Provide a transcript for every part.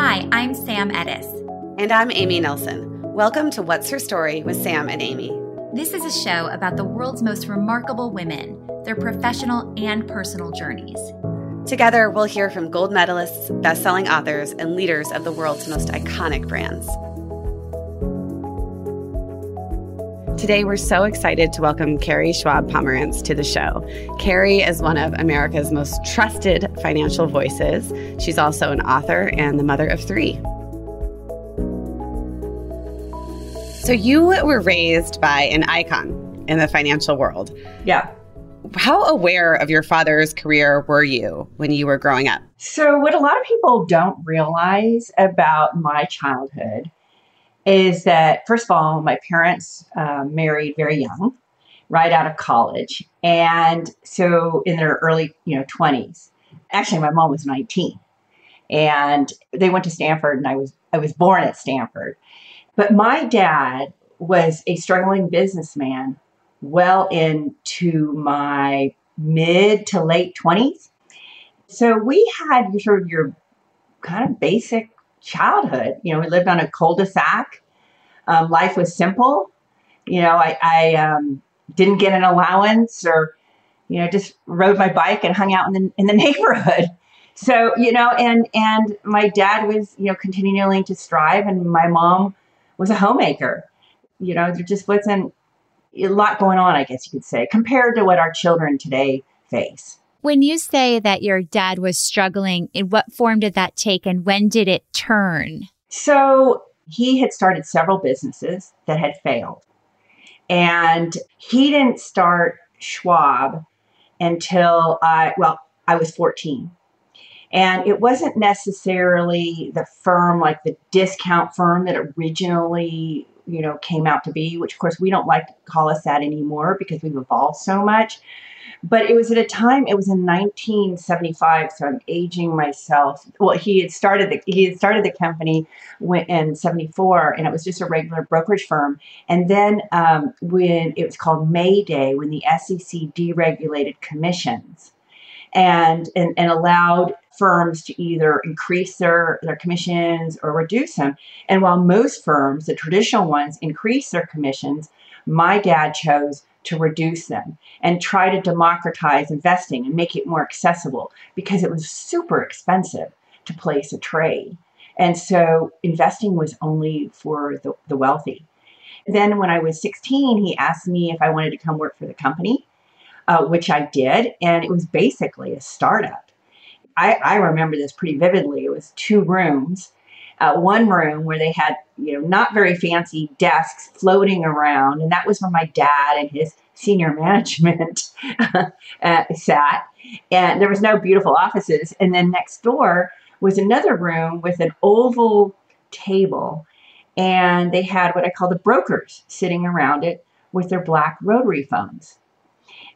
Hi, I'm Sam Edis. And I'm Amy Nelson. Welcome to What's Her Story with Sam and Amy. This is a show about the world's most remarkable women, their professional and personal journeys. Together, we'll hear from gold medalists, best selling authors, and leaders of the world's most iconic brands. Today, we're so excited to welcome Carrie Schwab Pomerantz to the show. Carrie is one of America's most trusted financial voices. She's also an author and the mother of three. So, you were raised by an icon in the financial world. Yeah. How aware of your father's career were you when you were growing up? So, what a lot of people don't realize about my childhood is that first of all, my parents uh, married very young, right out of college, and so in their early you know twenties. Actually, my mom was nineteen, and they went to Stanford, and I was I was born at Stanford. But my dad was a struggling businessman well into my mid to late 20s. So we had sort of your kind of basic childhood. You know, we lived on a cul-de-sac. Um, life was simple. You know, I, I um, didn't get an allowance or, you know, just rode my bike and hung out in the, in the neighborhood. So, you know, and, and my dad was, you know, continuing to strive and my mom was a homemaker. You know, there just wasn't a lot going on, I guess you could say, compared to what our children today face. When you say that your dad was struggling, in what form did that take and when did it turn? So he had started several businesses that had failed. And he didn't start Schwab until I, well, I was 14. And it wasn't necessarily the firm like the discount firm that originally, you know, came out to be, which of course we don't like to call us that anymore because we've evolved so much. But it was at a time, it was in 1975, so I'm aging myself. Well, he had started the he had started the company in 74, and it was just a regular brokerage firm. And then um, when it was called Mayday, when the SEC deregulated commissions and, and, and allowed firms to either increase their, their commissions or reduce them. And while most firms, the traditional ones, increase their commissions, my dad chose to reduce them and try to democratize investing and make it more accessible because it was super expensive to place a trade. And so investing was only for the, the wealthy. Then, when I was 16, he asked me if I wanted to come work for the company, uh, which I did. And it was basically a startup. I, I remember this pretty vividly. It was two rooms. Uh, one room where they had, you know, not very fancy desks floating around, and that was where my dad and his senior management uh, sat. And there was no beautiful offices. And then next door was another room with an oval table, and they had what I call the brokers sitting around it with their black rotary phones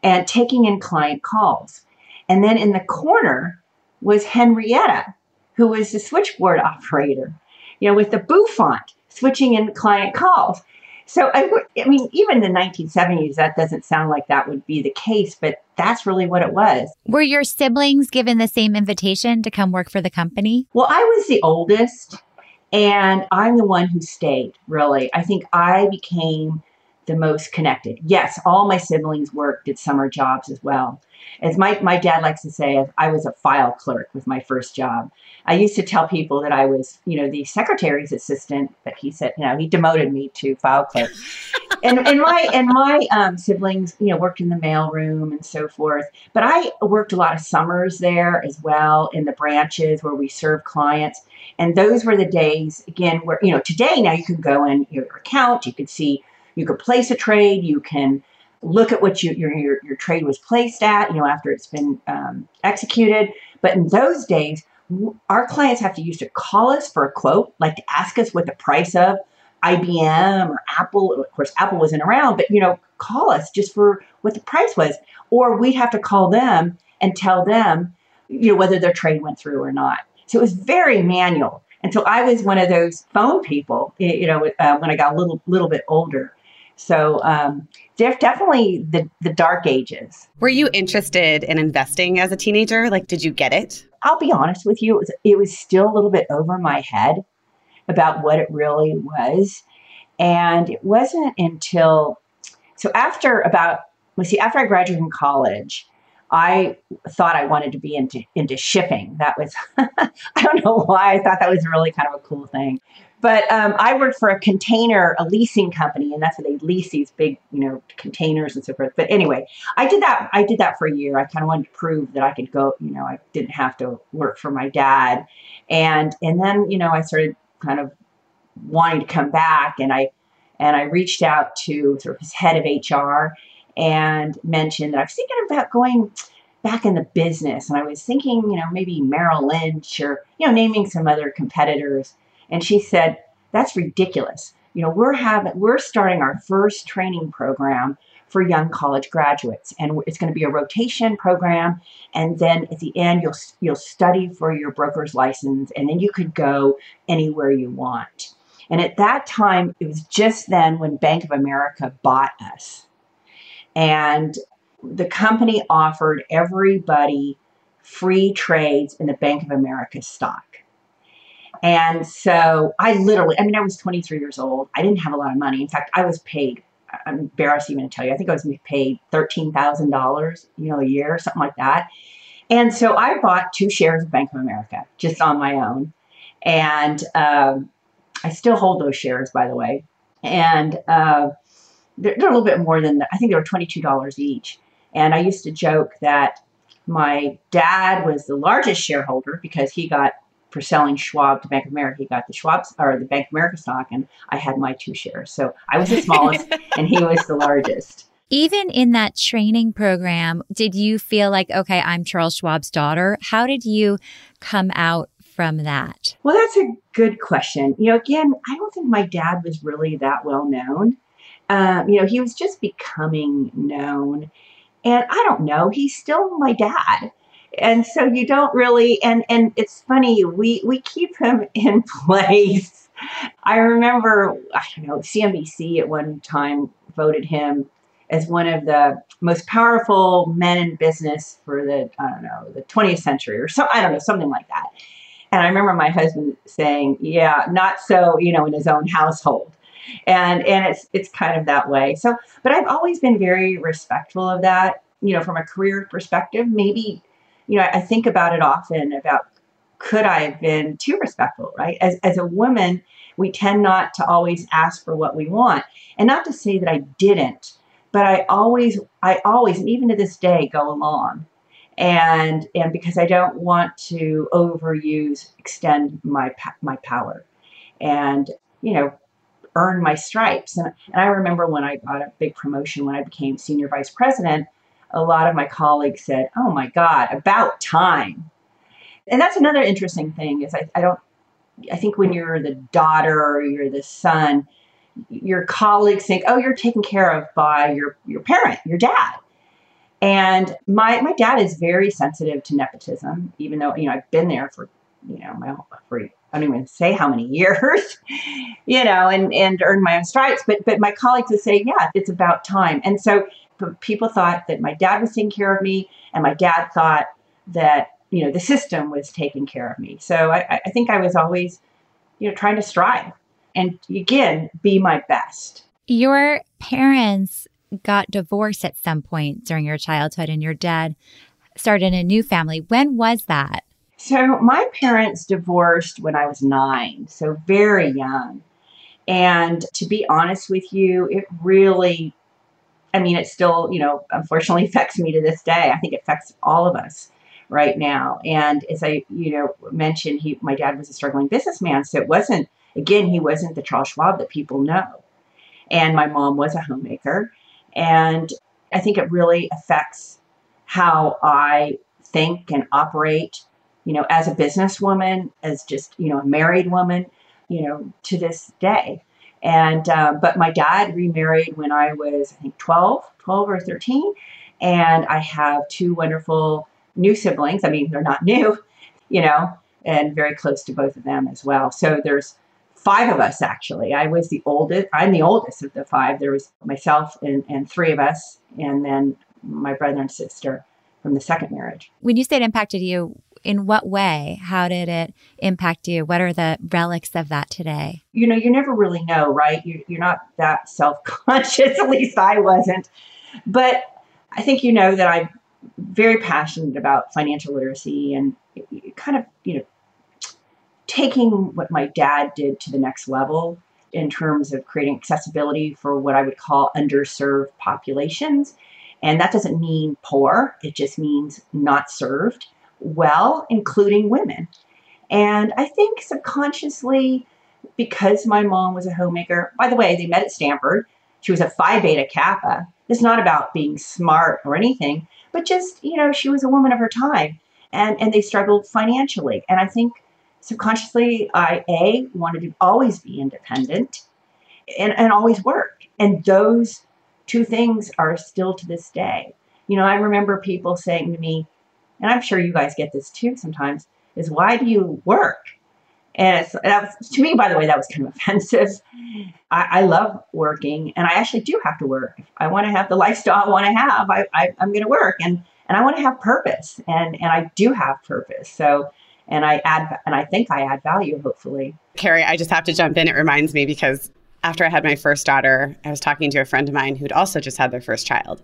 and taking in client calls. And then in the corner was Henrietta, who was the switchboard operator, you know, with the bouffant switching in client calls. So, I, I mean, even in the 1970s, that doesn't sound like that would be the case, but that's really what it was. Were your siblings given the same invitation to come work for the company? Well, I was the oldest, and I'm the one who stayed, really. I think I became the most connected. Yes, all my siblings worked, did summer jobs as well. As my, my dad likes to say, I was a file clerk with my first job. I used to tell people that I was, you know, the secretary's assistant, but he said, you know, he demoted me to file clerk. and, and my and my um, siblings, you know, worked in the mailroom and so forth. But I worked a lot of summers there as well in the branches where we serve clients. And those were the days, again, where, you know, today now you can go in your account, you can see you could place a trade. You can look at what you, your, your, your trade was placed at, you know, after it's been um, executed. But in those days, our clients have to used to call us for a quote, like to ask us what the price of IBM or Apple. Of course, Apple wasn't around, but you know, call us just for what the price was, or we'd have to call them and tell them, you know, whether their trade went through or not. So it was very manual. And so I was one of those phone people, you know, uh, when I got a little little bit older. So um, definitely the, the dark ages. Were you interested in investing as a teenager? Like, did you get it? I'll be honest with you, it was, it was still a little bit over my head about what it really was. And it wasn't until, so after about, let's see, after I graduated from college, I thought I wanted to be into into shipping. That was I don't know why I thought that was really kind of a cool thing. But um, I worked for a container, a leasing company, and that's what they lease these big, you know, containers and so forth. But anyway, I did that. I did that for a year. I kind of wanted to prove that I could go. You know, I didn't have to work for my dad, and and then you know I started kind of wanting to come back, and I and I reached out to sort of his head of HR and mentioned that I was thinking about going back in the business, and I was thinking, you know, maybe Merrill Lynch or you know, naming some other competitors and she said, That's ridiculous. You know, we're having we're starting our first training program for young college graduates and it's going to be a rotation program and then at the end you'll you'll study for your broker's license and then you could go anywhere you want. And at that time it was just then when Bank of America bought us. And the company offered everybody free trades in the Bank of America stock. And so I literally, I mean, I was 23 years old. I didn't have a lot of money. In fact, I was paid, I'm embarrassed even to tell you, I think I was paid $13,000, you know, a year, or something like that. And so I bought two shares of Bank of America just on my own. And um, I still hold those shares, by the way. And uh, they're, they're, a little bit more than, I think they were $22 each. And I used to joke that my dad was the largest shareholder because he got for selling Schwab to Bank of America. He got the Schwab or the Bank of America stock, and I had my two shares. So I was the smallest, and he was the largest. Even in that training program, did you feel like, okay, I'm Charles Schwab's daughter? How did you come out from that? Well, that's a good question. You know, again, I don't think my dad was really that well known. Um, you know, he was just becoming known. And I don't know, he's still my dad and so you don't really and and it's funny we we keep him in place. I remember i don't know cnbc at one time voted him as one of the most powerful men in business for the i don't know the 20th century or so i don't know something like that. And i remember my husband saying yeah not so you know in his own household. And and it's it's kind of that way. So but i've always been very respectful of that you know from a career perspective. Maybe you know, I think about it often about could I have been too respectful, right? As, as a woman, we tend not to always ask for what we want. And not to say that I didn't, but I always, I always, and even to this day, go along. And, and because I don't want to overuse, extend my, my power and, you know, earn my stripes. And, and I remember when I got a big promotion when I became senior vice president, a lot of my colleagues said, "Oh my God, about time." And that's another interesting thing is I, I don't I think when you're the daughter or you're the son, your colleagues think, "Oh, you're taken care of by your your parent, your dad." And my my dad is very sensitive to nepotism, even though you know I've been there for you know my whole for I don't even say how many years, you know, and and earned my own stripes. But but my colleagues would say, yeah, it's about time. And so people thought that my dad was taking care of me, and my dad thought that you know the system was taking care of me. So I, I think I was always, you know, trying to strive and again be my best. Your parents got divorced at some point during your childhood, and your dad started a new family. When was that? So my parents divorced when I was nine, so very young. And to be honest with you, it really I mean, it still, you know, unfortunately affects me to this day. I think it affects all of us right now. And as I, you know, mentioned, he, my dad was a struggling businessman, so it wasn't, again, he wasn't the Charles Schwab that people know. And my mom was a homemaker, and I think it really affects how I think and operate, you know, as a businesswoman, as just, you know, a married woman, you know, to this day. And um, but my dad remarried when I was I think 12, 12 or 13, and I have two wonderful new siblings. I mean, they're not new, you know, and very close to both of them as well. So there's five of us actually. I was the oldest. I'm the oldest of the five. There was myself and, and three of us, and then my brother and sister from the second marriage. When you say it impacted you, in what way? How did it impact you? What are the relics of that today? You know, you never really know, right? You're, you're not that self conscious, at least I wasn't. But I think you know that I'm very passionate about financial literacy and kind of, you know, taking what my dad did to the next level in terms of creating accessibility for what I would call underserved populations. And that doesn't mean poor, it just means not served well, including women. And I think subconsciously, because my mom was a homemaker, by the way, they met at Stanford. She was a Phi Beta Kappa. It's not about being smart or anything, but just, you know, she was a woman of her time and, and they struggled financially. And I think subconsciously, I, A, wanted to always be independent and, and always work. And those two things are still to this day. You know, I remember people saying to me, and I'm sure you guys get this too sometimes, is why do you work? And that was, to me, by the way, that was kind of offensive. I, I, love working, and I actually do have to work. I want to have the lifestyle I want to have, I, I, am going to work, and and I want to have purpose, and and I do have purpose. So, and I add, and I think I add value, hopefully. Carrie, I just have to jump in. It reminds me because after I had my first daughter, I was talking to a friend of mine who'd also just had their first child,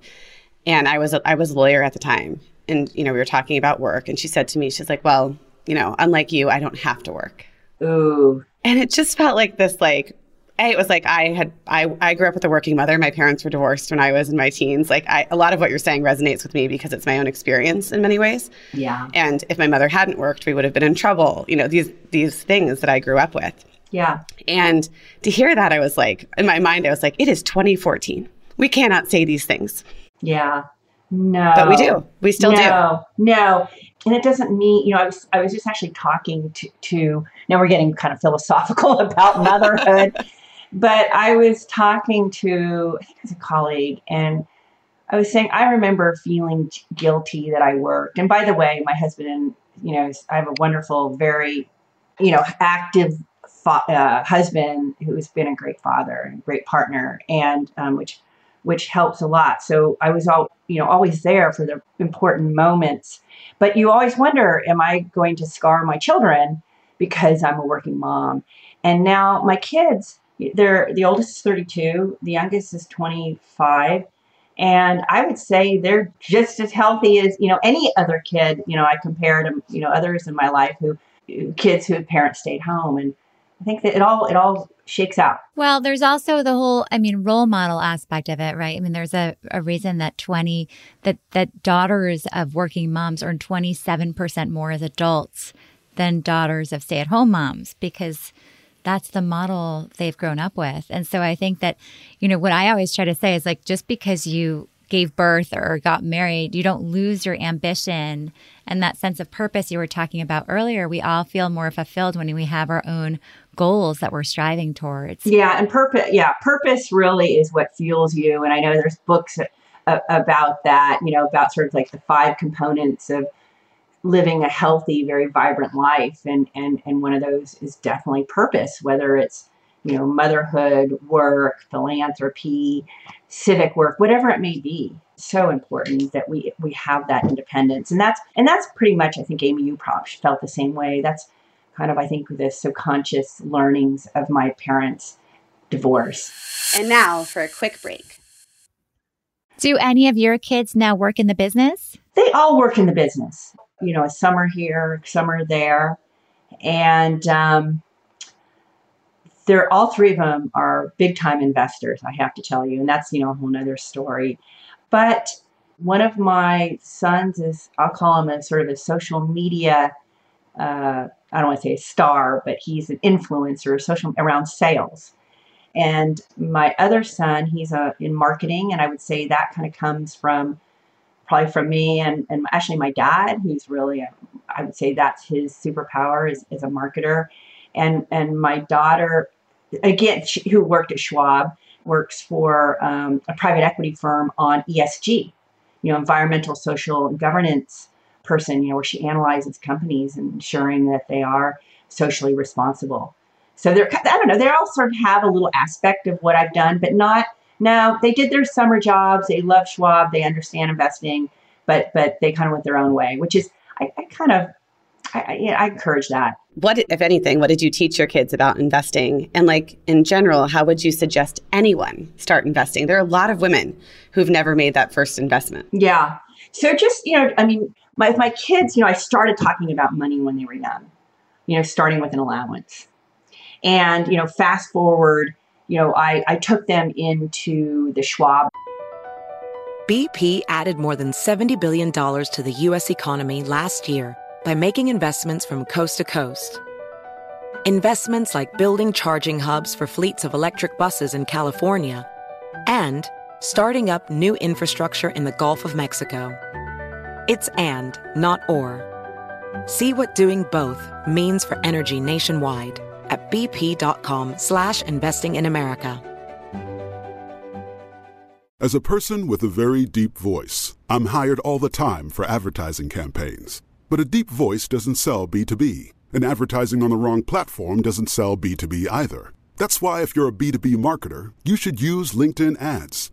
and I was I was a lawyer at the time, and you know we were talking about work and she said to me she's like well you know unlike you i don't have to work ooh and it just felt like this like a, it was like I had I, I grew up with a working mother. My parents were divorced when I was in my teens. Like I, a lot of what you're saying resonates with me because it's my own experience in many ways. Yeah. And if my mother hadn't worked, we would have been in trouble. You know these these things that I grew up with. Yeah. And to hear that, I was like, in my mind, I was like, it is 2014. We cannot say these things. Yeah. No. But we do. We still no, do. No. No. And it doesn't mean, you know, I was I was just actually talking to, to now we're getting kind of philosophical about motherhood. but I was talking to I think it was a colleague and I was saying I remember feeling guilty that I worked. And by the way, my husband, you know, I have a wonderful, very, you know, active fa- uh, husband who's been a great father and great partner, and um, which which helps a lot. So I was all, you know, always there for the important moments. But you always wonder, am I going to scar my children because I'm a working mom? And now my kids, they're the oldest is 32, the youngest is 25. And I would say they're just as healthy as, you know, any other kid. You know, I compare to you know, others in my life who kids who parents stayed home. And I think that it all it all shakes out. Well, there's also the whole, I mean, role model aspect of it, right? I mean, there's a, a reason that 20, that, that daughters of working moms earn 27% more as adults than daughters of stay at home moms because that's the model they've grown up with. And so I think that, you know, what I always try to say is like, just because you gave birth or got married, you don't lose your ambition and that sense of purpose you were talking about earlier. We all feel more fulfilled when we have our own goals that we're striving towards. Yeah, and purpose. Yeah, purpose really is what fuels you. And I know there's books about that. You know, about sort of like the five components of living a healthy, very vibrant life, and and and one of those is definitely purpose. Whether it's you know motherhood, work, philanthropy, civic work, whatever it may be. So important that we we have that independence, and that's and that's pretty much. I think Amy, you probably felt the same way. That's kind of, I think, the subconscious learnings of my parents' divorce. And now for a quick break. Do any of your kids now work in the business? They all work in the business. You know, some are here, some are there. And um, they're all three of them are big time investors, I have to tell you. And that's, you know, a whole nother story. But one of my sons is, I'll call him a sort of a social media uh, I don't want to say a star, but he's an influencer social around sales. And my other son, he's a, uh, in marketing, and I would say that kind of comes from probably from me and, and actually my dad. He's really, a, I would say that's his superpower is, is a marketer. And and my daughter, again, she, who worked at Schwab, works for um, a private equity firm on ESG, you know, environmental, social, and governance person, you know, where she analyzes companies and ensuring that they are socially responsible. So they're, I don't know, they all sort of have a little aspect of what I've done, but not, no, they did their summer jobs. They love Schwab. They understand investing, but, but they kind of went their own way, which is, I, I kind of, I, I, yeah, I encourage that. What, if anything, what did you teach your kids about investing? And like in general, how would you suggest anyone start investing? There are a lot of women who've never made that first investment. Yeah. So just, you know, I mean, my, with my kids, you know, I started talking about money when they were young, you know, starting with an allowance. And, you know, fast forward, you know, I, I took them into the Schwab. BP added more than $70 billion to the U.S. economy last year by making investments from coast to coast. Investments like building charging hubs for fleets of electric buses in California and starting up new infrastructure in the Gulf of Mexico. It's and, not or. See what doing both means for energy nationwide at bp.com slash investing in America. As a person with a very deep voice, I'm hired all the time for advertising campaigns. But a deep voice doesn't sell B2B, and advertising on the wrong platform doesn't sell B2B either. That's why if you're a B2B marketer, you should use LinkedIn ads.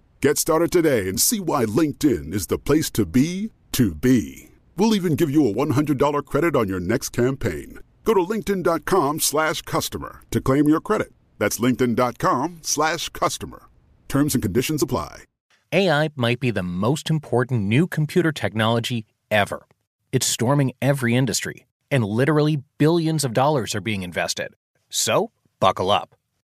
Get started today and see why LinkedIn is the place to be to be. We'll even give you a $100 credit on your next campaign. Go to linkedin.com slash customer to claim your credit. That's linkedin.com slash customer. Terms and conditions apply. AI might be the most important new computer technology ever. It's storming every industry, and literally billions of dollars are being invested. So, buckle up.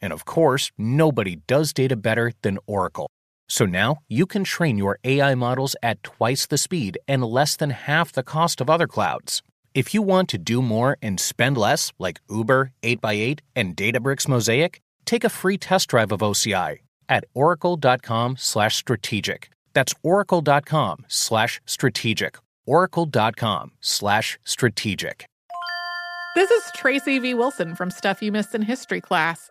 and of course, nobody does data better than Oracle. So now you can train your AI models at twice the speed and less than half the cost of other clouds. If you want to do more and spend less, like Uber, 8x8, and Databricks Mosaic, Take a free test drive of OCI at oracle.com/strategic. That's oracle.com/strategic. oracle.com/strategic. This is Tracy V. Wilson from Stuff You Missed in History class.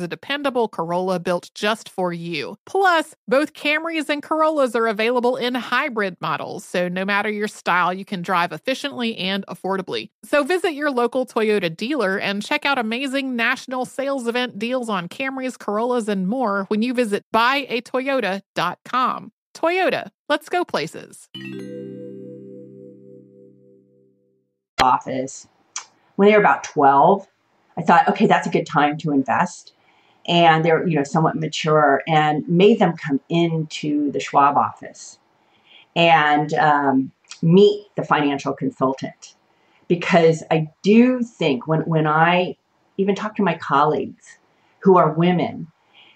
a dependable Corolla built just for you. Plus, both Camrys and Corollas are available in hybrid models, so no matter your style, you can drive efficiently and affordably. So visit your local Toyota dealer and check out amazing national sales event deals on Camrys, Corollas, and more when you visit buyatoyota.com. Toyota, let's go places. Office when they were about 12, I thought, okay, that's a good time to invest. And they're, you know, somewhat mature and made them come into the Schwab office and um, meet the financial consultant. Because I do think when, when I even talk to my colleagues who are women,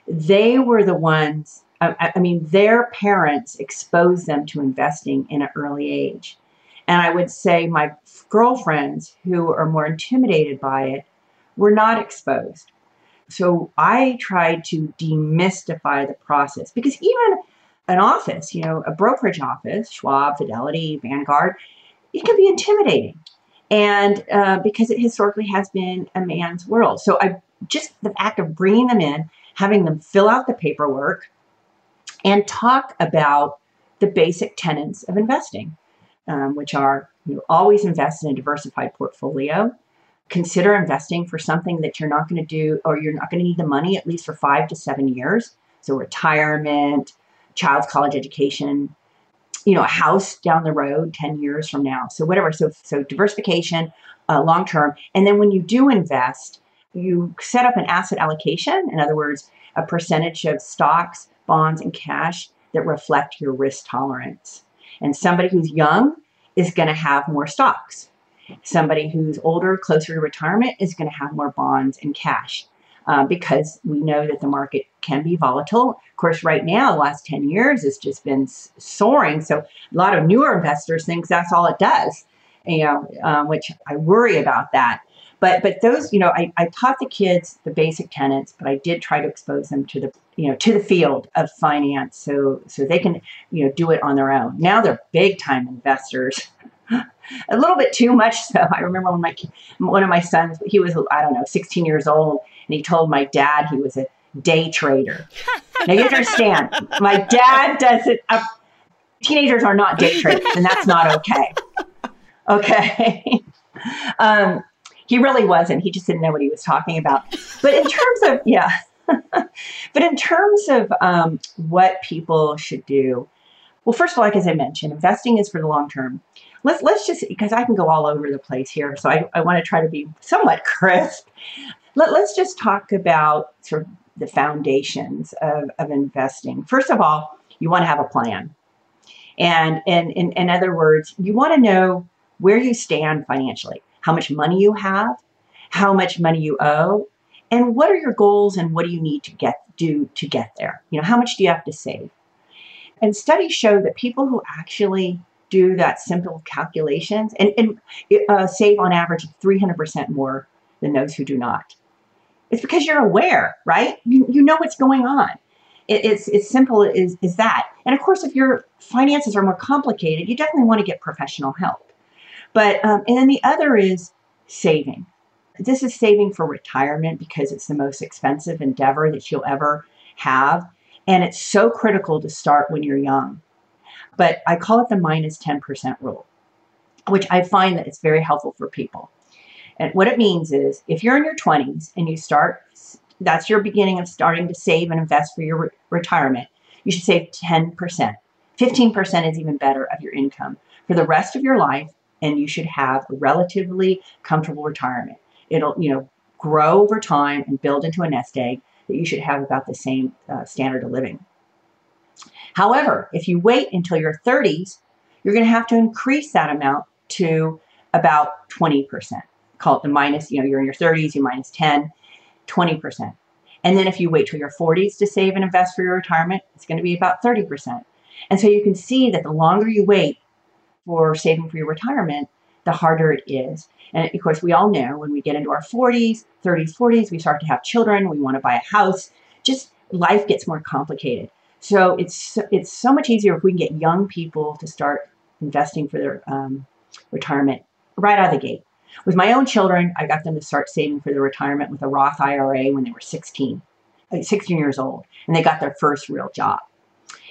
they were the ones, I, I mean, their parents exposed them to investing in an early age. And I would say my girlfriends who are more intimidated by it were not exposed. So I tried to demystify the process because even an office, you know, a brokerage office, Schwab, Fidelity, Vanguard, it can be intimidating. And uh, because it historically has been a man's world. So I, just the act of bringing them in, having them fill out the paperwork, and talk about the basic tenets of investing, um, which are you know, always invest in a diversified portfolio. Consider investing for something that you're not going to do or you're not going to need the money at least for five to seven years. So, retirement, child's college education, you know, a house down the road 10 years from now. So, whatever. So, so diversification, uh, long term. And then when you do invest, you set up an asset allocation. In other words, a percentage of stocks, bonds, and cash that reflect your risk tolerance. And somebody who's young is going to have more stocks. Somebody who's older, closer to retirement, is going to have more bonds and cash. Uh, because we know that the market can be volatile. Of course, right now, the last 10 years has just been soaring. So a lot of newer investors think that's all it does, you know, um, which I worry about that. But but those, you know, I, I taught the kids the basic tenets, but I did try to expose them to the you know to the field of finance so so they can you know do it on their own. Now they're big time investors. a little bit too much so. I remember when my one of my sons, he was I don't know, 16 years old, and he told my dad he was a day trader. now you understand, my dad does it. Uh, teenagers are not day traders, and that's not okay. Okay. um, he really wasn't. He just didn't know what he was talking about. But in terms of, yeah, but in terms of um, what people should do, well, first of all, like as I mentioned, investing is for the long term. Let's let's just because I can go all over the place here, so I, I want to try to be somewhat crisp. Let, let's just talk about sort of the foundations of, of investing. First of all, you want to have a plan. And, and in, in other words, you want to know where you stand financially how much money you have, how much money you owe, and what are your goals and what do you need to get do to get there? You know, how much do you have to save? And studies show that people who actually do that simple calculations and, and uh, save on average 300% more than those who do not. It's because you're aware, right? You, you know what's going on. It, it's as simple as, as that. And of course, if your finances are more complicated, you definitely want to get professional help. But, um, and then the other is saving. This is saving for retirement because it's the most expensive endeavor that you'll ever have. And it's so critical to start when you're young. But I call it the minus 10% rule, which I find that it's very helpful for people. And what it means is if you're in your 20s and you start, that's your beginning of starting to save and invest for your re- retirement, you should save 10%. 15% is even better of your income for the rest of your life and you should have a relatively comfortable retirement. It'll, you know, grow over time and build into a nest egg that you should have about the same uh, standard of living. However, if you wait until your 30s, you're going to have to increase that amount to about 20%. Call it the minus, you know, you're in your 30s, you minus 10, 20%. And then if you wait till your 40s to save and invest for your retirement, it's going to be about 30%. And so you can see that the longer you wait, for saving for your retirement, the harder it is. And of course, we all know when we get into our 40s, 30s, 40s, we start to have children, we want to buy a house, just life gets more complicated. So it's it's so much easier if we can get young people to start investing for their um, retirement right out of the gate. With my own children, I got them to start saving for their retirement with a Roth IRA when they were 16, 16 years old, and they got their first real job.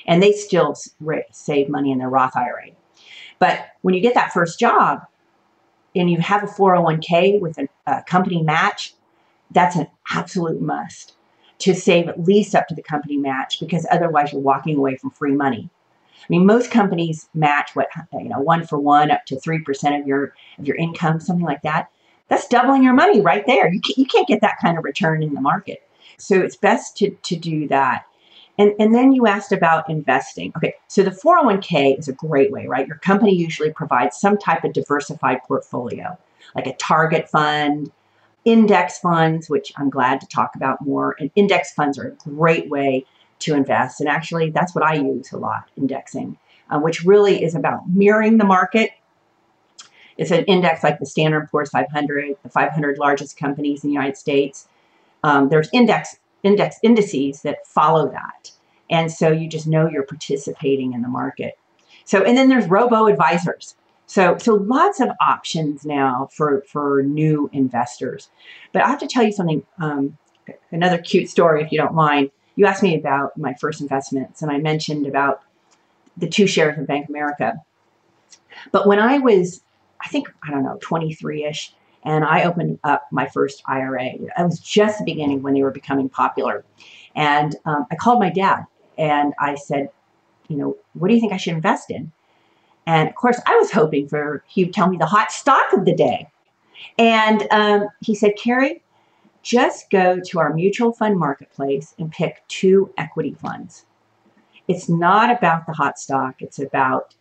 And they still save money in their Roth IRA. But when you get that first job and you have a 401k with a, a company match, that's an absolute must to save at least up to the company match because otherwise you're walking away from free money. I mean, most companies match what you know, one for one, up to three percent of your of your income, something like that. That's doubling your money right there. You can't, you can't get that kind of return in the market. So it's best to to do that. And, and then you asked about investing. Okay, so the 401k is a great way, right? Your company usually provides some type of diversified portfolio, like a target fund, index funds, which I'm glad to talk about more. And index funds are a great way to invest. And actually, that's what I use a lot indexing, uh, which really is about mirroring the market. It's an index like the Standard Poor's 500, the 500 largest companies in the United States. Um, there's index index indices that follow that. And so you just know you're participating in the market. So, and then there's robo advisors. So, so lots of options now for for new investors. But I have to tell you something. Um, another cute story, if you don't mind. You asked me about my first investments, and I mentioned about the two shares of Bank of America. But when I was, I think I don't know, 23 ish, and I opened up my first IRA. It was just the beginning when they were becoming popular, and um, I called my dad and I said, you know, what do you think I should invest in? And of course, I was hoping for he'd tell me the hot stock of the day. And um, he said, Carrie, just go to our mutual fund marketplace and pick two equity funds. It's not about the hot stock, it's about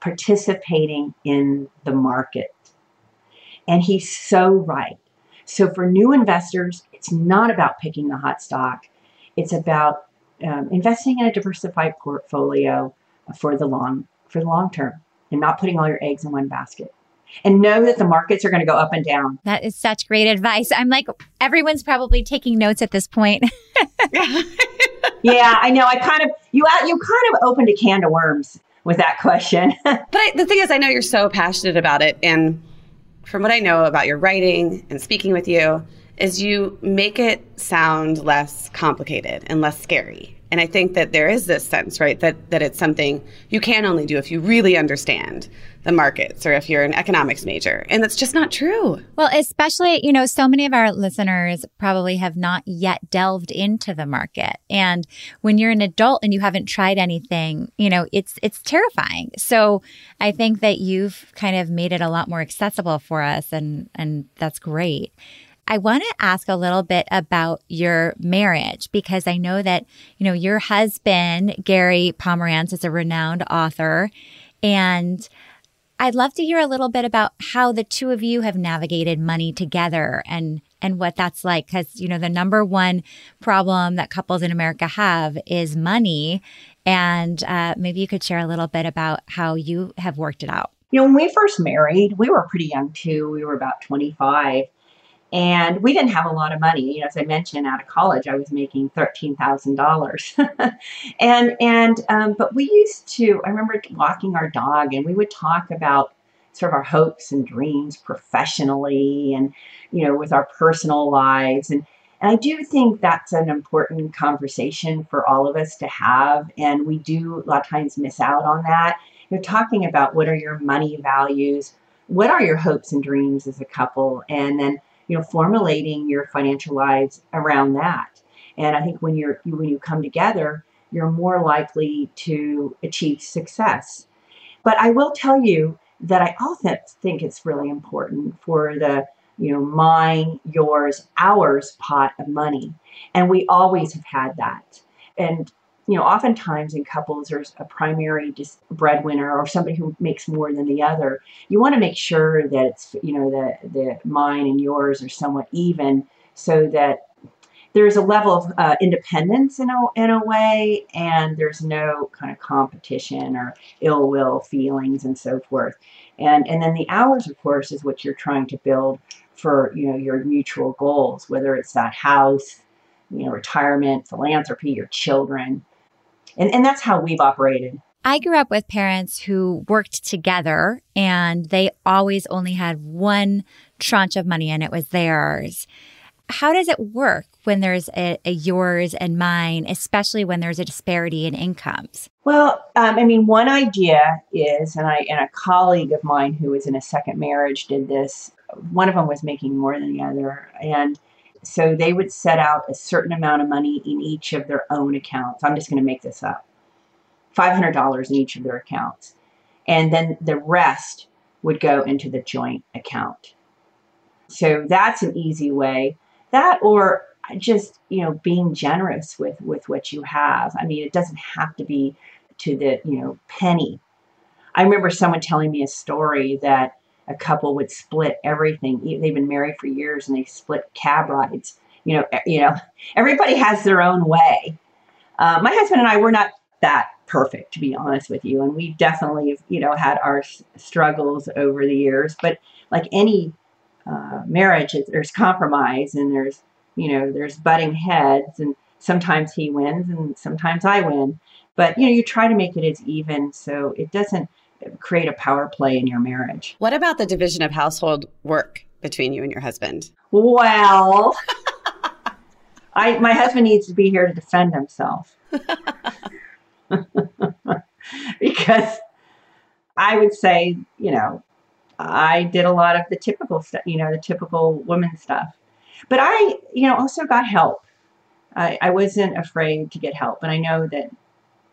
participating in the market. And he's so right. So for new investors, it's not about picking the hot stock, it's about um, investing in a diversified portfolio for the long for the long term and not putting all your eggs in one basket and know that the markets are going to go up and down. That is such great advice. I'm like, everyone's probably taking notes at this point. yeah, I know. I kind of you uh, you kind of opened a can of worms with that question. but I, the thing is, I know you're so passionate about it, and from what I know about your writing and speaking with you, is you make it sound less complicated and less scary. And I think that there is this sense, right, that, that it's something you can only do if you really understand the markets or if you're an economics major. And that's just not true. Well, especially, you know, so many of our listeners probably have not yet delved into the market. And when you're an adult and you haven't tried anything, you know, it's it's terrifying. So I think that you've kind of made it a lot more accessible for us and and that's great. I want to ask a little bit about your marriage because I know that, you know, your husband, Gary Pomerantz, is a renowned author. And I'd love to hear a little bit about how the two of you have navigated money together and and what that's like because you know the number one problem that couples in America have is money and uh, maybe you could share a little bit about how you have worked it out you know when we first married we were pretty young too we were about 25 and we didn't have a lot of money. You know, as I mentioned, out of college, I was making thirteen thousand dollars, and and um, but we used to. I remember walking our dog, and we would talk about sort of our hopes and dreams professionally, and you know, with our personal lives, and and I do think that's an important conversation for all of us to have, and we do a lot of times miss out on that. You're talking about what are your money values, what are your hopes and dreams as a couple, and then you know, formulating your financial lives around that. And I think when you're when you come together, you're more likely to achieve success. But I will tell you that I also think it's really important for the you know mine, yours, ours pot of money, and we always have had that. And you know, oftentimes in couples, there's a primary breadwinner or somebody who makes more than the other. You want to make sure that it's, you know, the, the mine and yours are somewhat even so that there's a level of uh, independence in a, in a way, and there's no kind of competition or ill will feelings and so forth. And, and then the hours, of course, is what you're trying to build for, you know, your mutual goals, whether it's that house, you know, retirement, philanthropy, your children. And, and that's how we've operated. I grew up with parents who worked together and they always only had one tranche of money and it was theirs. How does it work when there's a, a yours and mine, especially when there's a disparity in incomes? Well, um, I mean, one idea is, and I and a colleague of mine who was in a second marriage did this. One of them was making more than the other, and so they would set out a certain amount of money in each of their own accounts. I'm just going to make this up $500 in each of their accounts. And then the rest would go into the joint account. So that's an easy way. That or just, you know, being generous with with what you have. I mean, it doesn't have to be to the, you know, penny. I remember someone telling me a story that a couple would split everything. They've been married for years and they split cab rides. You know, you know, everybody has their own way. Uh, my husband and I were not that perfect, to be honest with you, and we definitely, you know, had our struggles over the years. But like any uh, marriage, there's compromise and there's, you know, there's butting heads, and sometimes he wins and sometimes I win. But you know, you try to make it as even so it doesn't create a power play in your marriage. What about the division of household work between you and your husband? Well, I my husband needs to be here to defend himself. because I would say, you know, I did a lot of the typical stuff, you know, the typical woman stuff. But I, you know, also got help. I, I wasn't afraid to get help. And I know that,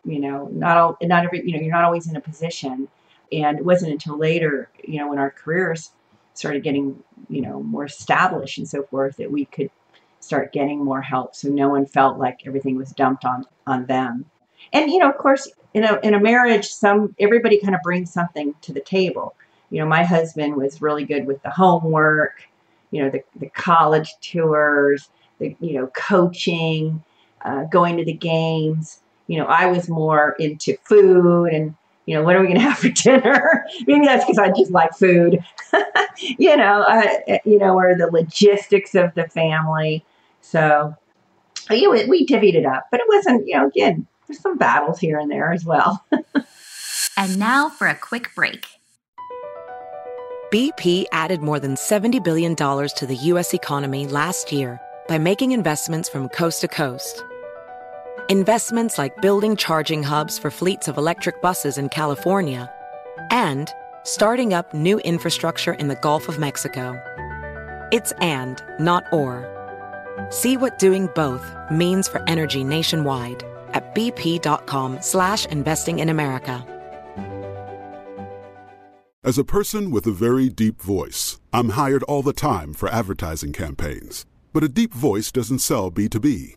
you know, not all, not every, you know, you're not always in a position. And it wasn't until later, you know, when our careers started getting, you know, more established and so forth that we could start getting more help. So no one felt like everything was dumped on, on them. And, you know, of course, in a, in a marriage, some, everybody kind of brings something to the table. You know, my husband was really good with the homework, you know, the, the college tours, the, you know, coaching, uh, going to the games. You know, I was more into food and, you know, what are we going to have for dinner? Maybe that's because I just like food, you know, uh, you know, or the logistics of the family. So, you know, we divvied it up, but it wasn't, you know, again, there's some battles here and there as well. and now for a quick break. BP added more than $70 billion to the U.S. economy last year by making investments from coast to coast. Investments like building charging hubs for fleets of electric buses in California and starting up new infrastructure in the Gulf of Mexico. It's and, not or. See what doing both means for energy nationwide at bp.com slash investing in America. As a person with a very deep voice, I'm hired all the time for advertising campaigns. But a deep voice doesn't sell B2B,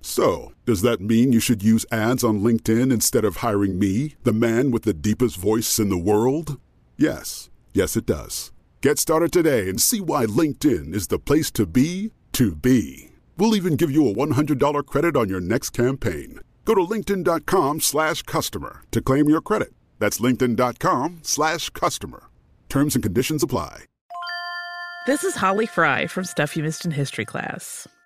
So, does that mean you should use ads on LinkedIn instead of hiring me, the man with the deepest voice in the world? Yes. Yes, it does. Get started today and see why LinkedIn is the place to be to be. We'll even give you a $100 credit on your next campaign. Go to linkedin.com slash customer to claim your credit. That's linkedin.com slash customer. Terms and conditions apply. This is Holly Fry from Stuff You Missed in History class.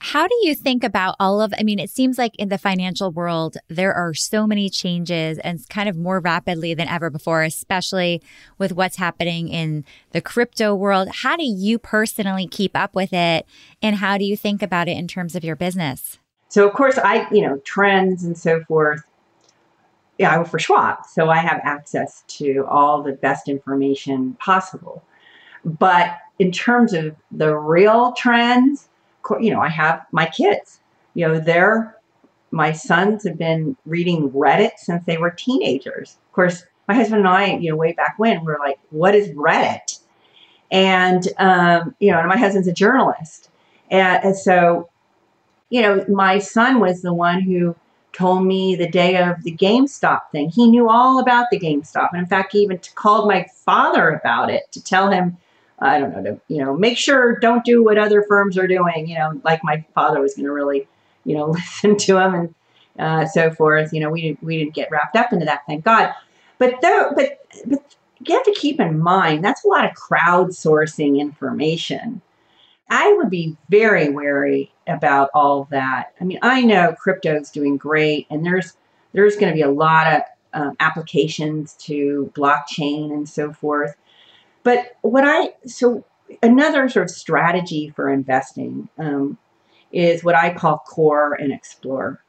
How do you think about all of I mean it seems like in the financial world there are so many changes and kind of more rapidly than ever before especially with what's happening in the crypto world. How do you personally keep up with it and how do you think about it in terms of your business? So of course I, you know, trends and so forth. Yeah, I work for Schwab, so I have access to all the best information possible. But in terms of the real trends, you know, I have my kids, you know, they're, my sons have been reading Reddit since they were teenagers. Of course, my husband and I, you know, way back when, we are like, what is Reddit? And, um, you know, and my husband's a journalist. And, and so, you know, my son was the one who told me the day of the GameStop thing. He knew all about the GameStop. And in fact, he even called my father about it to tell him, I don't know, to, you know, make sure don't do what other firms are doing, you know, like my father was going to really, you know, listen to him and uh, so forth. You know, we didn't, we didn't get wrapped up into that, thank God. But though, but, but you have to keep in mind that's a lot of crowdsourcing information. I would be very wary about all that. I mean, I know crypto is doing great, and there's there's going to be a lot of um, applications to blockchain and so forth. But what I so another sort of strategy for investing um, is what I call core and explore.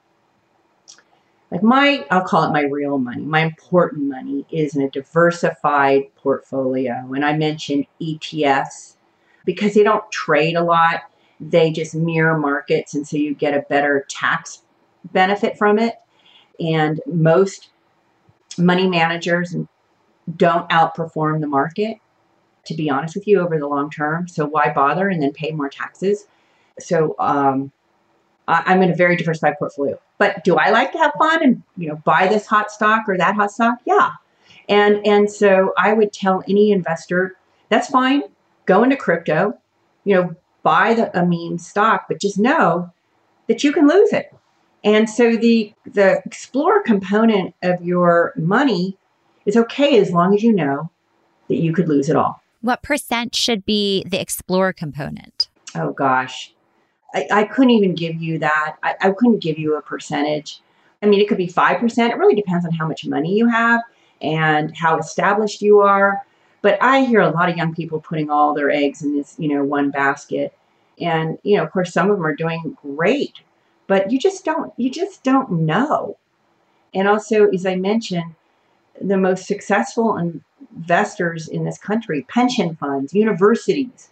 Like my, I'll call it my real money. My important money is in a diversified portfolio, and I mentioned ETFs because they don't trade a lot. They just mirror markets, and so you get a better tax benefit from it. And most money managers don't outperform the market, to be honest with you, over the long term. So why bother and then pay more taxes? So um, I'm in a very diversified portfolio. But do I like to have fun and you know buy this hot stock or that hot stock? Yeah. And and so I would tell any investor that's fine go into crypto, you know, buy the a meme stock, but just know that you can lose it. And so the the explorer component of your money is okay as long as you know that you could lose it all. What percent should be the explorer component? Oh gosh. I, I couldn't even give you that. I, I couldn't give you a percentage. I mean, it could be 5%. It really depends on how much money you have and how established you are. But I hear a lot of young people putting all their eggs in this, you know, one basket. And, you know, of course, some of them are doing great, but you just don't, you just don't know. And also, as I mentioned, the most successful investors in this country, pension funds, universities,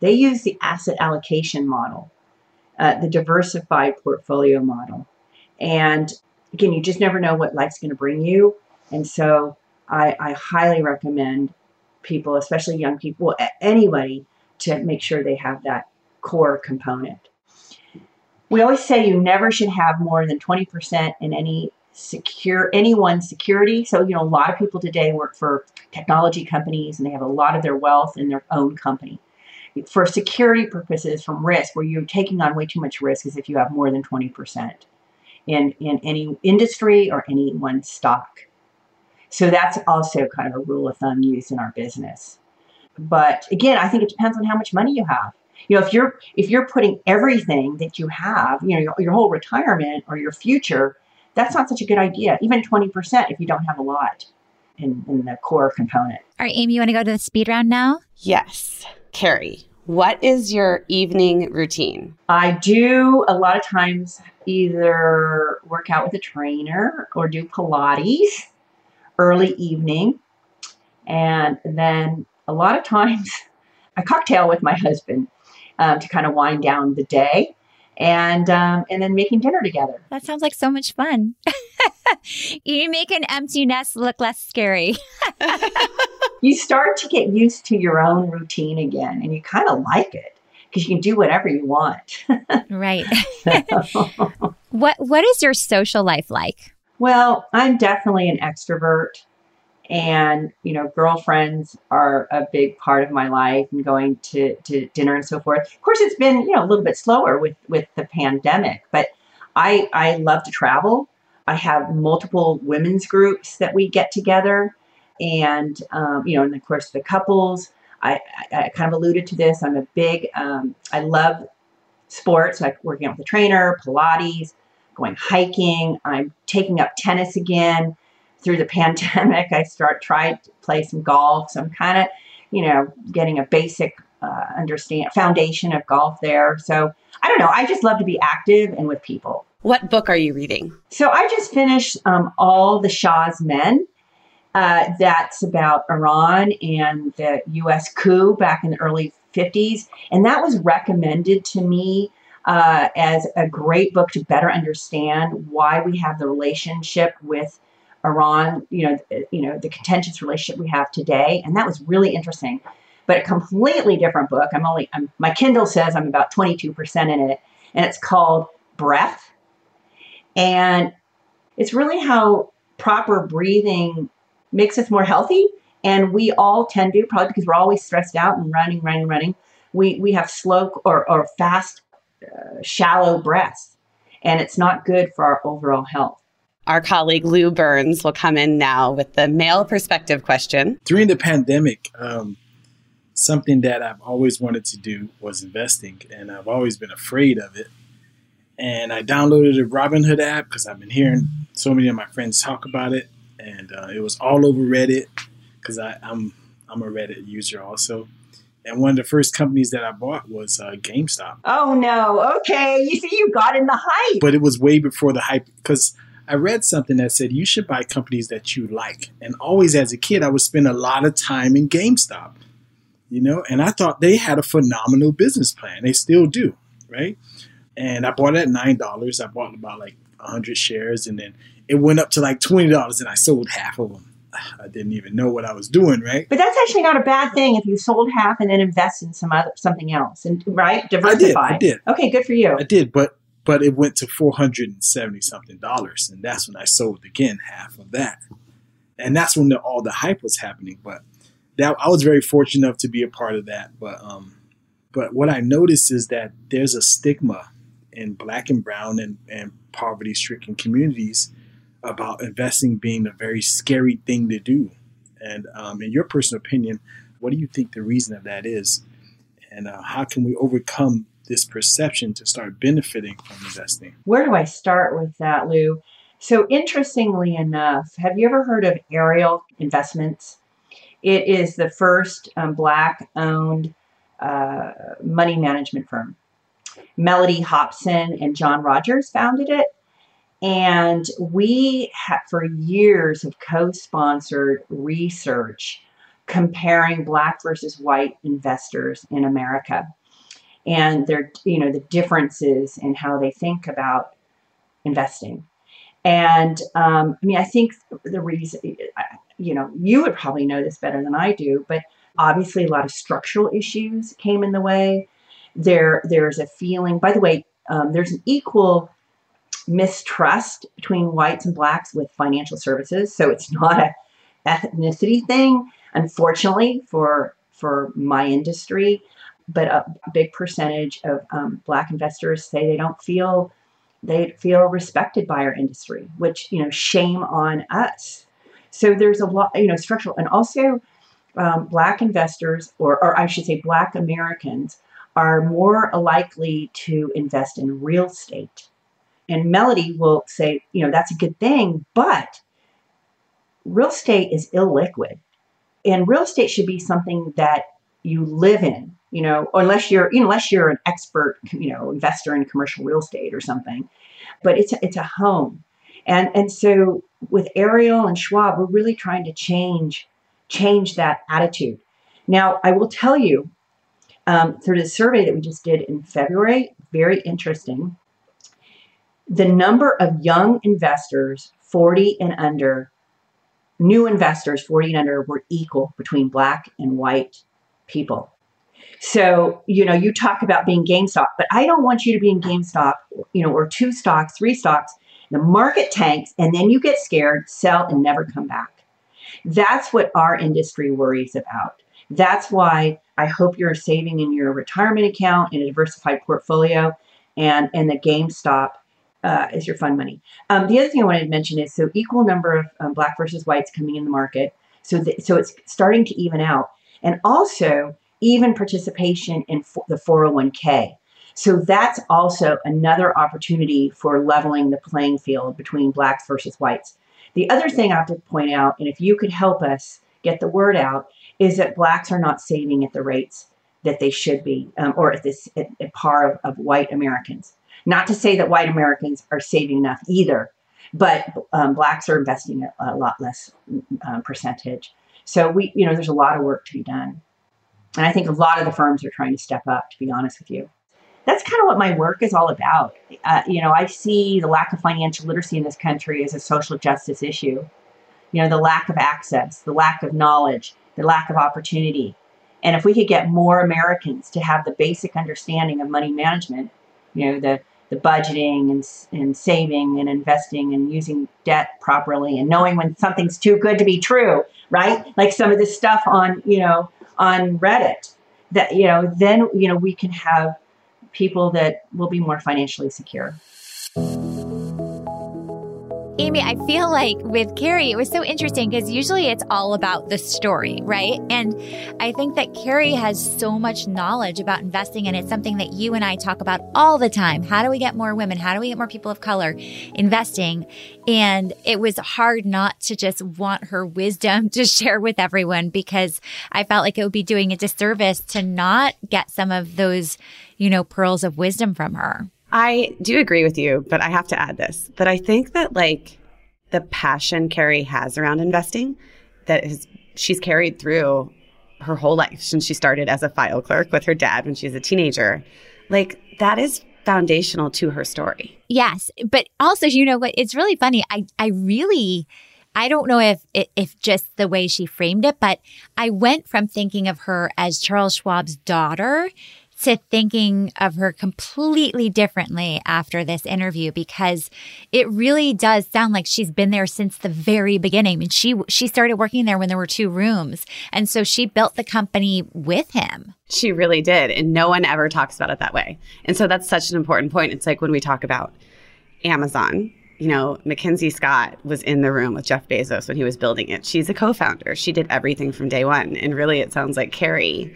they use the asset allocation model, uh, the diversified portfolio model. And again, you just never know what life's going to bring you. And so I, I highly recommend people, especially young people, anybody, to make sure they have that core component. We always say you never should have more than 20% in any secure anyone's security. So, you know, a lot of people today work for technology companies and they have a lot of their wealth in their own company. For security purposes, from risk, where you're taking on way too much risk, is if you have more than 20% in, in any industry or any one stock. So that's also kind of a rule of thumb used in our business. But again, I think it depends on how much money you have. You know, if you're if you're putting everything that you have, you know, your, your whole retirement or your future, that's not such a good idea. Even 20% if you don't have a lot in, in the core component. All right, Amy, you want to go to the speed round now? Yes. Carrie, what is your evening routine? I do a lot of times either work out with a trainer or do Pilates early evening. And then a lot of times a cocktail with my husband um, to kind of wind down the day and um, and then making dinner together. That sounds like so much fun. you make an empty nest look less scary. you start to get used to your own routine again, and you kind of like it because you can do whatever you want. right. what What is your social life like? Well, I'm definitely an extrovert and you know girlfriends are a big part of my life and going to, to dinner and so forth of course it's been you know a little bit slower with with the pandemic but i i love to travel i have multiple women's groups that we get together and um, you know and of course the couples I, I, I, kind of alluded to this i'm a big um, i love sports like working out with a trainer pilates going hiking. I'm taking up tennis again. Through the pandemic, I start tried to play some golf. So I'm kind of, you know, getting a basic uh, understand foundation of golf there. So I don't know. I just love to be active and with people. What book are you reading? So I just finished um, All the Shah's Men. Uh, that's about Iran and the U.S. coup back in the early 50s. And that was recommended to me uh, as a great book to better understand why we have the relationship with Iran, you know, you know, the contentious relationship we have today. And that was really interesting. but a completely different book. I'm only, I'm, my Kindle says I'm about 22% in it, and it's called Breath. And it's really how proper breathing makes us more healthy. And we all tend to, probably because we're always stressed out and running, running, running. We, we have slow or, or fast, uh, shallow breaths, and it's not good for our overall health. Our colleague Lou Burns will come in now with the male perspective question. During the pandemic, um, something that I've always wanted to do was investing, and I've always been afraid of it. And I downloaded the Robinhood app because I've been hearing so many of my friends talk about it, and uh, it was all over Reddit because I'm I'm a Reddit user also. And one of the first companies that I bought was uh, GameStop. Oh no! Okay, you see, you got in the hype, but it was way before the hype because I read something that said you should buy companies that you like. And always as a kid, I would spend a lot of time in GameStop, you know, and I thought they had a phenomenal business plan. They still do, right? And I bought it at $9. I bought about like 100 shares and then it went up to like $20 and I sold half of them. I didn't even know what I was doing, right? But that's actually not a bad thing if you sold half and then invest in some other something else, and right, diversify. I did. I did. Okay, good for you. I did, but but it went to 470 something dollars and that's when i sold again half of that. And that's when the, all the hype was happening but that i was very fortunate enough to be a part of that but um but what i noticed is that there's a stigma in black and brown and, and poverty stricken communities about investing being a very scary thing to do. And um, in your personal opinion what do you think the reason of that is? And uh, how can we overcome this perception to start benefiting from investing? Where do I start with that, Lou? So, interestingly enough, have you ever heard of Ariel Investments? It is the first um, black owned uh, money management firm. Mellody Hobson and John Rogers founded it. And we have, for years, have co sponsored research comparing black versus white investors in America and their you know the differences in how they think about investing. And um, i mean i think the reason you know you would probably know this better than i do but obviously a lot of structural issues came in the way. There there's a feeling by the way um, there's an equal mistrust between whites and blacks with financial services so it's not a ethnicity thing unfortunately for for my industry but a big percentage of um, black investors say they don't feel they feel respected by our industry which you know shame on us. So there's a lot you know structural and also um, black investors or, or i should say black americans are more likely to invest in real estate. And Mellody will say you know that's a good thing but real estate is illiquid. And real estate should be something that you live in you know, unless you're unless you're an expert, you know, investor in commercial real estate or something. But it's a, it's a home, and and so with Ariel and Schwab, we're really trying to change change that attitude. Now, I will tell you, um, through the survey that we just did in February, very interesting. The number of young investors, 40 and under, new investors, 40 and under, were equal between black and white people. So, you know, you talk about being GameStop, but I don't want you to be in GameStop, you know, or two stocks, three stocks. The market tanks and then you get scared, sell, and never come back. That's what our industry worries about. That's why I hope you're saving in your retirement account in a diversified portfolio and, and the GameStop uh, is your fund money. Um, the other thing I wanted to mention is so equal number of um, black versus whites coming in the market. So, th- so it's starting to even out. And also, even participation in the 401k. So that's also another opportunity for leveling the playing field between blacks versus whites. The other thing I have to point out, and if you could help us get the word out, is that blacks are not saving at the rates that they should be, um, or at this at, at par of, of, white Americans. Not to say that white Americans are saving enough either, but um, blacks are investing a, a lot less um, percentage. So we, you know, there's a lot of work to be done. And I think a lot of the firms are trying to step up, to be honest with you. That's kind of what my work is all about. Uh, you know, I see the lack of financial literacy in this country as a social justice issue. You know, the lack of access, the lack of knowledge, the lack of opportunity. And if we could get more Americans to have the basic understanding of money management, you know, the the budgeting and, and saving and investing and using debt properly and knowing when something's too good to be true, right? Like some of this stuff on, you know, on Reddit that, you know, then, you know, we can have people that will be more financially secure. Amy, I feel like with Carrie, it was so interesting because usually it's all about the story, right? And I think that Carrie has so much knowledge about investing, and it's something that you and I talk about all the time. How do we get more women? How do we get more people of color investing? And it was hard not to just want her wisdom to share with everyone because I felt like it would be doing a disservice to not get some of those, you know, pearls of wisdom from her. I do agree with you, but I have to add this that I think that like the passion Carrie has around investing that is she's carried through her whole life since she started as a file clerk with her dad when she was a teenager. Like that is foundational to her story. Yes, but also you know what it's really funny. I I really I don't know if if just the way she framed it, but I went from thinking of her as Charles Schwab's daughter to thinking of her completely differently after this interview because it really does sound like she's been there since the very beginning. I mean, she she started working there when there were two rooms, and so she built the company with him. She really did, and no one ever talks about it that way. And so that's such an important point. It's like when we talk about Amazon, you know, MacKenzie Scott was in the room with Jeff Bezos when he was building it. She's a co-founder. She did everything from day one. And really it sounds like Carrie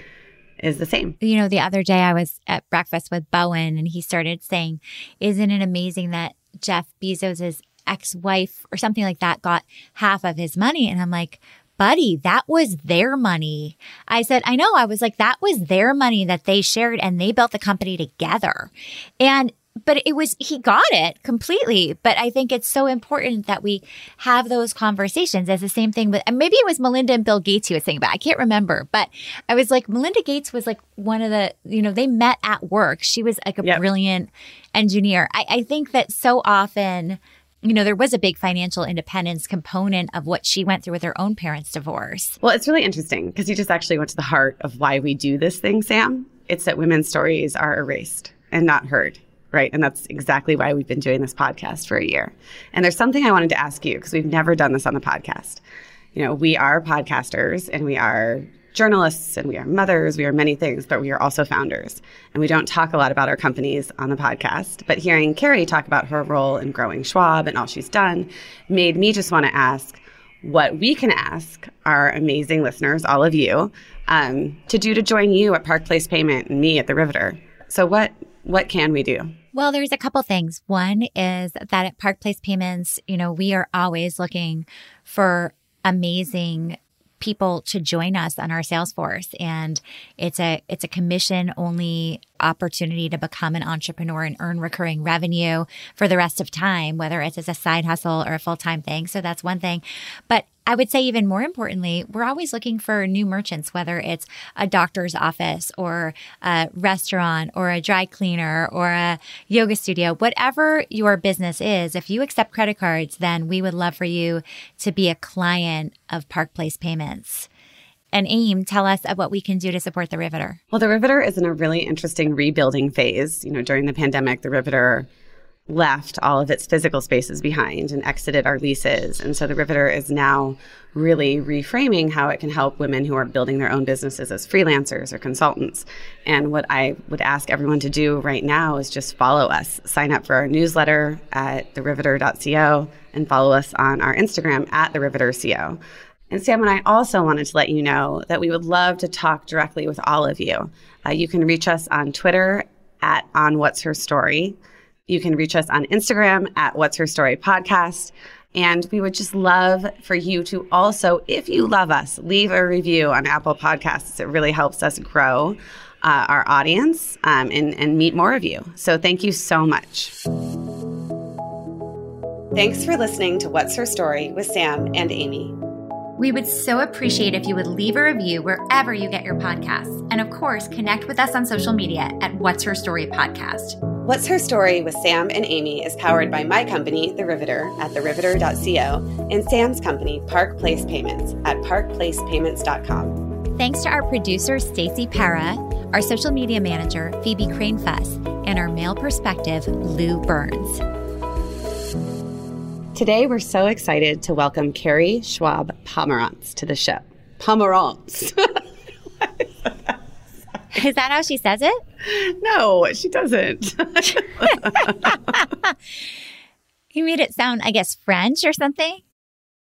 is the same. You know, the other day I was at breakfast with Bowen and he started saying, Isn't it amazing that Jeff Bezos's ex wife or something like that got half of his money? And I'm like, buddy, that was their money. I said, I know. I was like, that was their money that they shared and they built the company together. And but it was he got it completely but i think it's so important that we have those conversations as the same thing with and maybe it was melinda and bill gates he was saying about i can't remember but i was like melinda gates was like one of the you know they met at work she was like a yep. brilliant engineer I, I think that so often you know, there was a big financial independence component of what she went through with her own parents' divorce. Well, it's really interesting because you just actually went to the heart of why we do this thing, Sam. It's that women's stories are erased and not heard right? And that's exactly why we've been doing this podcast for a year. And there's something I wanted to ask you because we've never done this on the podcast. You know, we are podcasters and we are journalists and we are mothers, we are many things, but we are also founders. And we don't talk a lot about our companies on the podcast. But hearing Carrie talk about her role in growing Schwab and all she's done made me just want to ask what we can ask our amazing listeners, all of you, um, to do to join you at Park Place Payment and me at the Riveter. So what what can we do? Well, there's a couple things. One is that at Park Place Payments, you know, we are always looking for amazing people to join us on our sales force and it's a it's a commission only opportunity to become an entrepreneur and earn recurring revenue for the rest of time whether it's as a side hustle or a full-time thing so that's one thing but I would say even more importantly, we're always looking for new merchants, whether it's a doctor's office or a restaurant or a dry cleaner or a yoga studio, whatever your business is. If you accept credit cards, then we would love for you to be a client of Park Place Payments. And AIM, tell us of what we can do to support the Riveter. Well, the Riveter is in a really interesting rebuilding phase. You know, during the pandemic, the Riveter left all of its physical spaces behind and exited our leases. And so the Riveter is now really reframing how it can help women who are building their own businesses as freelancers or consultants. And what I would ask everyone to do right now is just follow us. Sign up for our newsletter at theriveter.co and follow us on our Instagram at theriveterco. And Sam and I also wanted to let you know that we would love to talk directly with all of you. Uh, you can reach us on Twitter at on what's her story. You can reach us on Instagram at What's Her Story Podcast. And we would just love for you to also, if you love us, leave a review on Apple Podcasts. It really helps us grow uh, our audience um, and, and meet more of you. So thank you so much. Thanks for listening to What's Her Story with Sam and Amy. We would so appreciate if you would leave a review wherever you get your podcasts. And of course, connect with us on social media at What's Her Story Podcast. What's Her Story with Sam and Amy is powered by my company, The Riveter, at theriveter.co, and Sam's company, Park Place Payments, at parkplacepayments.com. Thanks to our producer, Stacey Para, our social media manager, Phoebe Cranefuss, and our male perspective, Lou Burns. Today, we're so excited to welcome Carrie Schwab Pomerantz to the show. Pomerantz. Is that how she says it? no, she doesn't. you made it sound, I guess, French or something.